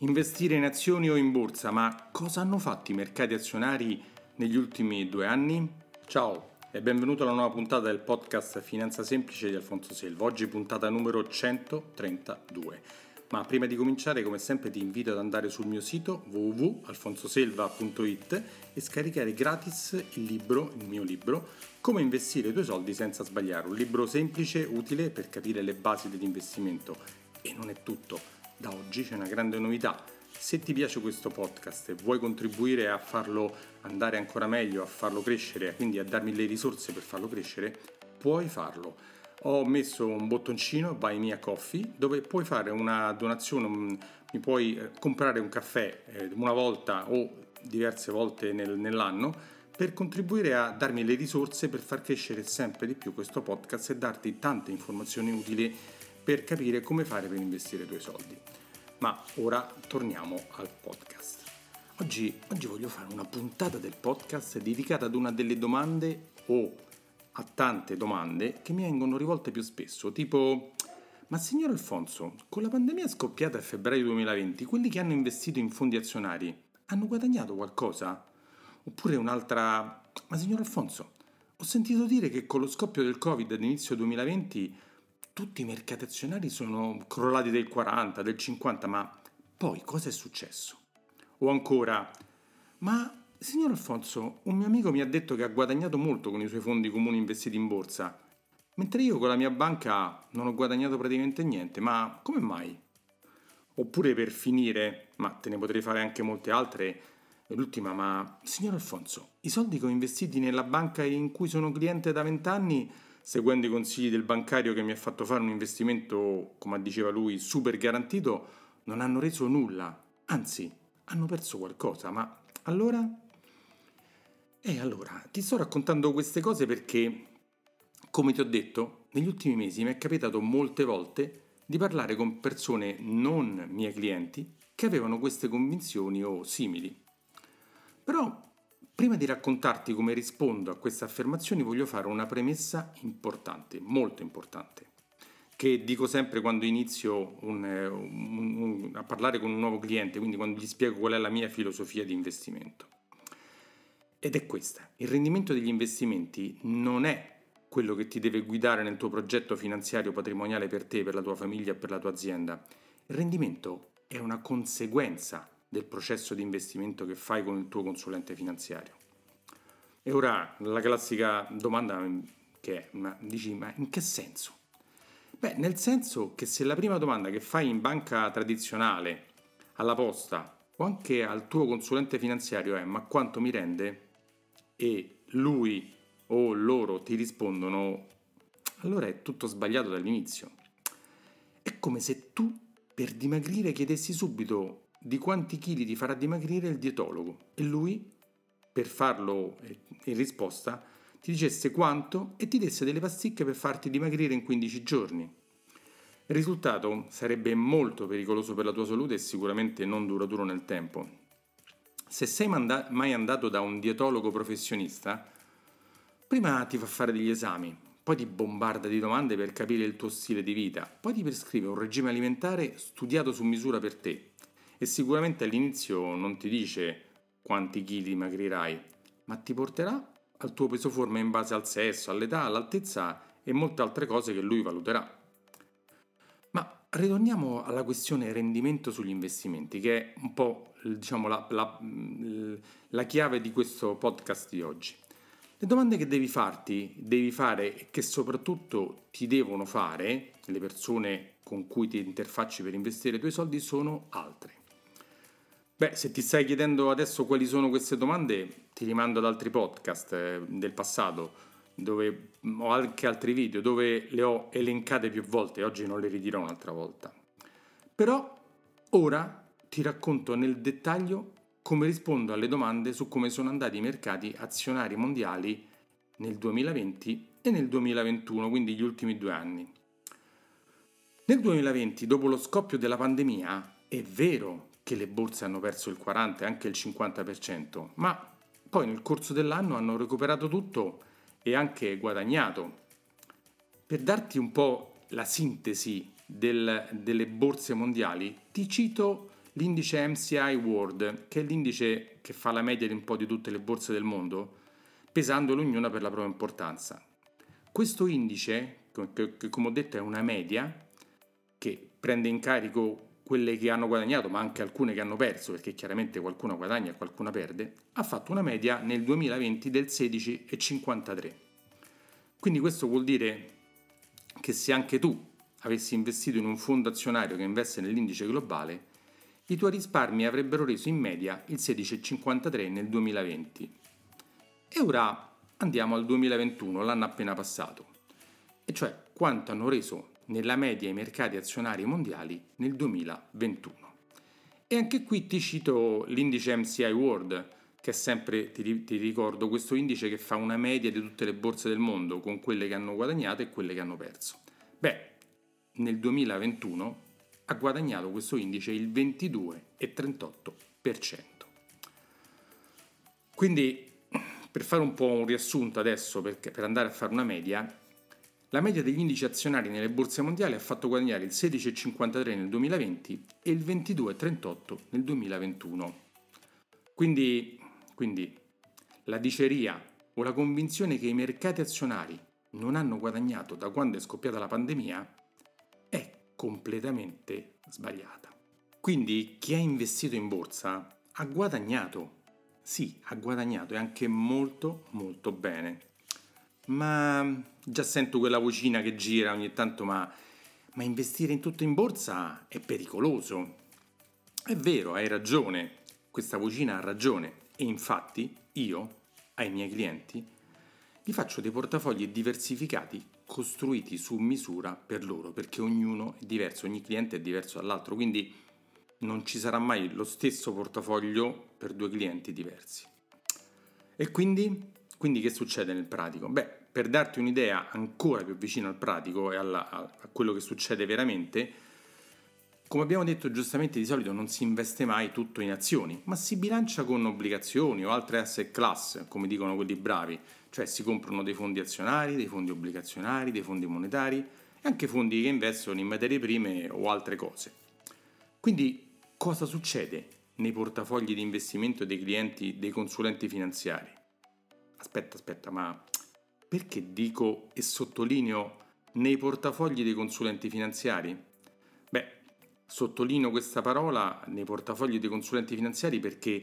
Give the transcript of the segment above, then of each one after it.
Investire in azioni o in borsa, ma cosa hanno fatto i mercati azionari negli ultimi due anni? Ciao e benvenuto alla nuova puntata del podcast Finanza Semplice di Alfonso Selva. Oggi puntata numero 132. Ma prima di cominciare, come sempre, ti invito ad andare sul mio sito www.alfonsoselva.it e scaricare gratis il libro, il mio libro, Come investire i tuoi soldi senza sbagliare. Un libro semplice, utile per capire le basi dell'investimento. E non è tutto da oggi c'è una grande novità. Se ti piace questo podcast e vuoi contribuire a farlo andare ancora meglio, a farlo crescere, quindi a darmi le risorse per farlo crescere, puoi farlo. Ho messo un bottoncino Buy Me a Coffee dove puoi fare una donazione, mi puoi eh, comprare un caffè eh, una volta o diverse volte nel, nell'anno per contribuire a darmi le risorse per far crescere sempre di più questo podcast e darti tante informazioni utili per capire come fare per investire i tuoi soldi. Ma ora torniamo al podcast. Oggi, oggi voglio fare una puntata del podcast dedicata ad una delle domande o a tante domande che mi vengono rivolte più spesso, tipo ma signor Alfonso, con la pandemia scoppiata a febbraio 2020, quelli che hanno investito in fondi azionari hanno guadagnato qualcosa? Oppure un'altra, ma signor Alfonso, ho sentito dire che con lo scoppio del Covid ad inizio 2020 tutti i mercati azionari sono crollati del 40, del 50, ma poi cosa è successo? O ancora, ma signor Alfonso, un mio amico mi ha detto che ha guadagnato molto con i suoi fondi comuni investiti in borsa, mentre io con la mia banca non ho guadagnato praticamente niente, ma come mai? Oppure per finire, ma te ne potrei fare anche molte altre, l'ultima, ma signor Alfonso, i soldi che ho investiti nella banca in cui sono cliente da vent'anni seguendo i consigli del bancario che mi ha fatto fare un investimento, come diceva lui, super garantito, non hanno reso nulla, anzi hanno perso qualcosa, ma allora? E allora, ti sto raccontando queste cose perché, come ti ho detto, negli ultimi mesi mi è capitato molte volte di parlare con persone non miei clienti che avevano queste convinzioni o simili. Però Prima di raccontarti come rispondo a queste affermazioni voglio fare una premessa importante, molto importante, che dico sempre quando inizio un, un, un, a parlare con un nuovo cliente, quindi quando gli spiego qual è la mia filosofia di investimento. Ed è questa, il rendimento degli investimenti non è quello che ti deve guidare nel tuo progetto finanziario patrimoniale per te, per la tua famiglia per la tua azienda. Il rendimento è una conseguenza del processo di investimento che fai con il tuo consulente finanziario. E ora la classica domanda che è, ma dici, ma in che senso? Beh, nel senso che se la prima domanda che fai in banca tradizionale, alla posta o anche al tuo consulente finanziario è ma quanto mi rende? E lui o loro ti rispondono, allora è tutto sbagliato dall'inizio. È come se tu per dimagrire chiedessi subito di quanti chili ti farà dimagrire il dietologo e lui, per farlo eh, in risposta, ti dicesse quanto e ti desse delle pasticche per farti dimagrire in 15 giorni. Il risultato sarebbe molto pericoloso per la tua salute e sicuramente non duraturo nel tempo. Se sei manda- mai andato da un dietologo professionista, prima ti fa fare degli esami, poi ti bombarda di domande per capire il tuo stile di vita, poi ti prescrive un regime alimentare studiato su misura per te e sicuramente all'inizio non ti dice quanti chili dimagrirai, ma ti porterà al tuo peso forma in base al sesso, all'età, all'altezza e molte altre cose che lui valuterà. Ma ritorniamo alla questione rendimento sugli investimenti, che è un po' diciamo, la, la, la chiave di questo podcast di oggi. Le domande che devi farti, devi fare e che soprattutto ti devono fare le persone con cui ti interfacci per investire i tuoi soldi sono altre. Beh, se ti stai chiedendo adesso quali sono queste domande, ti rimando ad altri podcast eh, del passato dove ho anche altri video dove le ho elencate più volte, oggi non le ridirò un'altra volta. Però ora ti racconto nel dettaglio come rispondo alle domande su come sono andati i mercati azionari mondiali nel 2020 e nel 2021, quindi gli ultimi due anni. Nel 2020, dopo lo scoppio della pandemia, è vero che le borse hanno perso il 40 e anche il 50%, ma poi nel corso dell'anno hanno recuperato tutto e anche guadagnato. Per darti un po' la sintesi del, delle borse mondiali, ti cito l'indice MCI World, che è l'indice che fa la media di un po' di tutte le borse del mondo, pesandole ognuna per la propria importanza. Questo indice, che come ho detto è una media, che prende in carico quelle che hanno guadagnato, ma anche alcune che hanno perso, perché chiaramente qualcuna guadagna e qualcuna perde, ha fatto una media nel 2020 del 16,53. Quindi questo vuol dire che se anche tu avessi investito in un fondo azionario che investe nell'indice globale, i tuoi risparmi avrebbero reso in media il 16,53 nel 2020. E ora andiamo al 2021, l'anno appena passato, e cioè quanto hanno reso nella media i mercati azionari mondiali nel 2021. E anche qui ti cito l'indice MCI World, che è sempre, ti, ti, ricordo, questo indice che fa una media di tutte le borse del mondo con quelle che hanno guadagnato e quelle che hanno perso. Beh, nel 2021 ha guadagnato questo indice il 22,38%. Quindi, per fare un po' un riassunto adesso, per, per andare a fare una media, la media degli indici azionari nelle borse mondiali ha fatto guadagnare il 16,53 nel 2020 e il 22,38 nel 2021. Quindi, quindi la diceria o la convinzione che i mercati azionari non hanno guadagnato da quando è scoppiata la pandemia è completamente sbagliata. Quindi chi ha investito in borsa ha guadagnato. Sì, ha guadagnato e anche molto molto bene ma già sento quella vocina che gira ogni tanto, ma, ma investire in tutto in borsa è pericoloso. È vero, hai ragione, questa vocina ha ragione e infatti io, ai miei clienti, gli faccio dei portafogli diversificati costruiti su misura per loro, perché ognuno è diverso, ogni cliente è diverso dall'altro, quindi non ci sarà mai lo stesso portafoglio per due clienti diversi. E quindi quindi che succede nel pratico? Beh, per darti un'idea ancora più vicina al pratico e alla, a, a quello che succede veramente, come abbiamo detto giustamente di solito non si investe mai tutto in azioni, ma si bilancia con obbligazioni o altre asset class, come dicono quelli bravi, cioè si comprano dei fondi azionari, dei fondi obbligazionari, dei fondi monetari e anche fondi che investono in materie prime o altre cose. Quindi cosa succede nei portafogli di investimento dei clienti dei consulenti finanziari? aspetta, aspetta, ma perché dico e sottolineo nei portafogli dei consulenti finanziari? Beh, sottolineo questa parola nei portafogli dei consulenti finanziari perché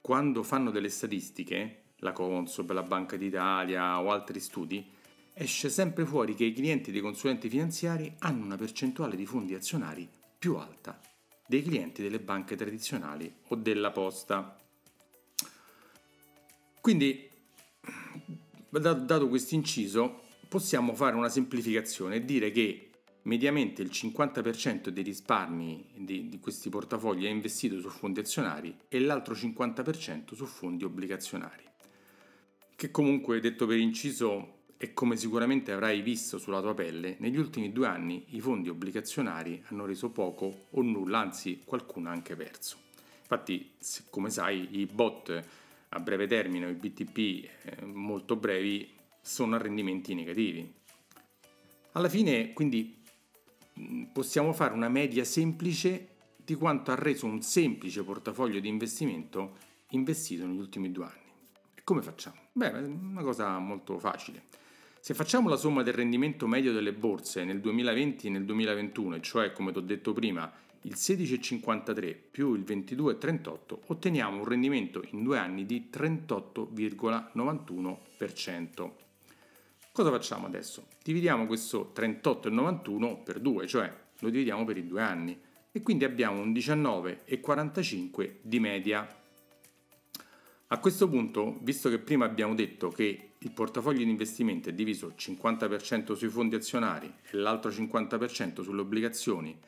quando fanno delle statistiche, la Consob, la Banca d'Italia o altri studi, esce sempre fuori che i clienti dei consulenti finanziari hanno una percentuale di fondi azionari più alta dei clienti delle banche tradizionali o della posta. Quindi dato questo inciso, possiamo fare una semplificazione e dire che mediamente il 50% dei risparmi di, di, questi portafogli è investito su fondi azionari e l'altro 50% su fondi obbligazionari. Che comunque, detto per inciso, e come sicuramente avrai visto sulla tua pelle, negli ultimi due anni i fondi obbligazionari hanno reso poco o nulla, anzi qualcuno ha anche perso. Infatti, come sai, i bot a breve termine, i BTP eh, molto brevi, sono a rendimenti negativi. Alla fine, quindi, possiamo fare una media semplice di quanto ha reso un semplice portafoglio di investimento investito negli ultimi due anni. E come facciamo? Beh, è una cosa molto facile. Se facciamo la somma del rendimento medio delle borse nel 2020 e nel 2021, cioè come ti ho detto prima, il 16,53 più il 22,38 otteniamo un rendimento in due anni di 38,91%. Cosa facciamo adesso? Dividiamo questo 38,91 per 2, cioè lo dividiamo per i due anni e quindi abbiamo un 19,45 di media. A questo punto, visto che prima abbiamo detto che il portafoglio di investimento è diviso 50% sui fondi azionari e l'altro 50% sulle obbligazioni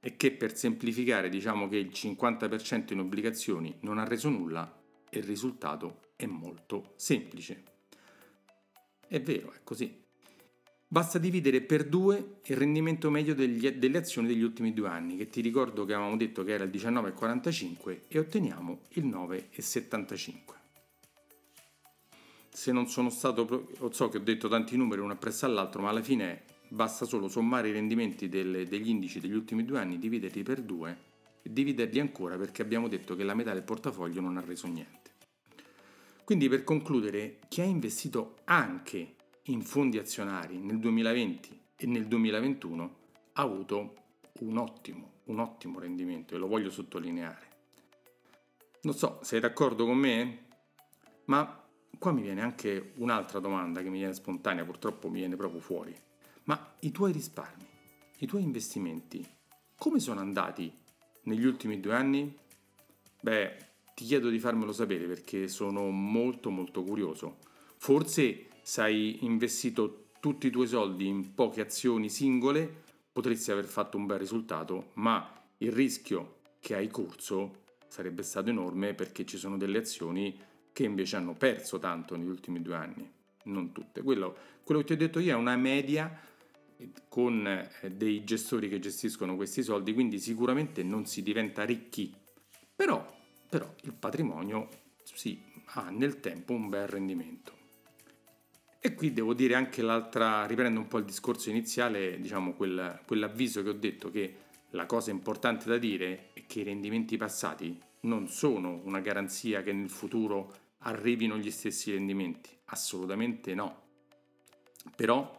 e che per semplificare diciamo che il 50% in obbligazioni non ha reso nulla e il risultato è molto semplice. È vero, è così. Basta dividere per due il rendimento medio degli, delle azioni degli ultimi due anni, che ti ricordo che avevamo detto che era il 19,45 e otteniamo il 9,75. Se non sono stato, so che ho detto tanti numeri uno appresso all'altro, ma alla fine basta solo sommare i rendimenti delle, degli indici degli ultimi due anni, dividerli per due, e dividerli ancora perché abbiamo detto che la metà del portafoglio non ha reso niente. Quindi per concludere, chi ha investito anche in fondi azionari nel 2020 e nel 2021 ha avuto un ottimo, un ottimo rendimento e lo voglio sottolineare. Non so, sei d'accordo con me? Ma qua mi viene anche un'altra domanda che mi viene spontanea, purtroppo mi viene proprio fuori. Ma i tuoi risparmi, i tuoi investimenti, come sono andati negli ultimi due anni? Beh, ti chiedo di farmelo sapere perché sono molto molto curioso. Forse se hai investito tutti i tuoi soldi in poche azioni singole, potresti aver fatto un bel risultato, ma il rischio che hai corso sarebbe stato enorme perché ci sono delle azioni che invece hanno perso tanto negli ultimi due anni, non tutte. Quello, quello che ti ho detto io è una media con eh, dei gestori che gestiscono questi soldi, quindi sicuramente non si diventa ricchi, però, però il patrimonio sì, ha nel tempo un bel rendimento. E qui devo dire anche l'altra, riprendo un po' il discorso iniziale, diciamo quel, quell'avviso che ho detto che la cosa importante da dire è che i rendimenti passati non sono una garanzia che nel futuro arrivino gli stessi rendimenti, assolutamente no. Però,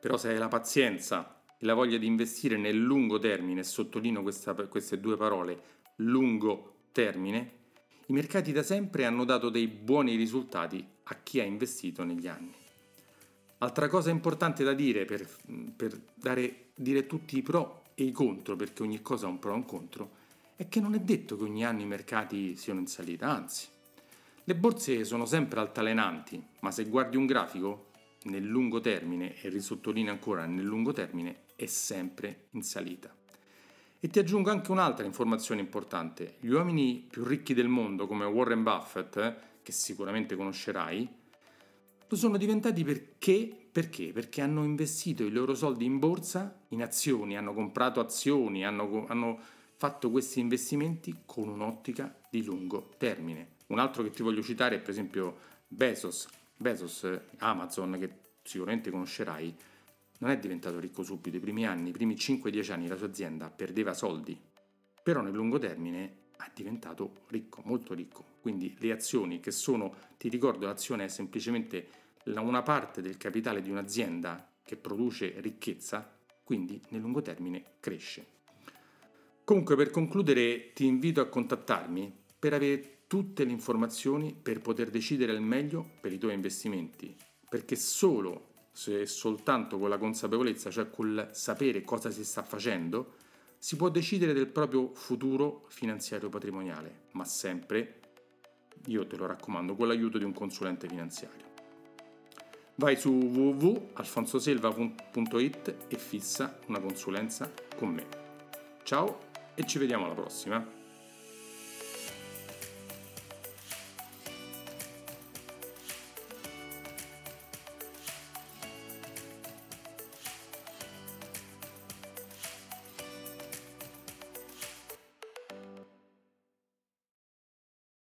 però se hai la pazienza e la voglia di investire nel lungo termine, sottolineo questa, queste due parole, lungo termine, i mercati da sempre hanno dato dei buoni risultati a chi ha investito negli anni. Altra cosa importante da dire per, per dare, dire tutti i pro e i contro, perché ogni cosa ha un pro e un contro, è che non è detto che ogni anno i mercati siano in salita, anzi. Le borse sono sempre altalenanti, ma se guardi un grafico, nel lungo termine, e risottolineo ancora nel lungo termine, è sempre in salita. E ti aggiungo anche un'altra informazione importante. Gli uomini più ricchi del mondo, come Warren Buffett, che sicuramente conoscerai, lo sono diventati perché? Perché? Perché hanno investito i loro soldi in borsa, in azioni, hanno comprato azioni, hanno, hanno fatto questi investimenti con un'ottica di lungo termine. Un altro che ti voglio citare è per esempio Bezos. Bezos, Amazon, che sicuramente conoscerai, non è diventato ricco subito. I primi anni, i primi 5-10 anni la sua azienda perdeva soldi, però nel lungo termine è diventato ricco, molto ricco. Quindi le azioni che sono, ti ricordo, l'azione è semplicemente una parte del capitale di un'azienda che produce ricchezza, quindi nel lungo termine cresce. Comunque per concludere ti invito a contattarmi per avere tutte le informazioni per poter decidere al meglio per i tuoi investimenti, perché solo se soltanto con la consapevolezza, cioè col sapere cosa si sta facendo, si può decidere del proprio futuro finanziario patrimoniale, ma sempre, io te lo raccomando, con l'aiuto di un consulente finanziario. Vai su www.alfonsoselva.it e fissa una consulenza con me. Ciao e ci vediamo alla prossima.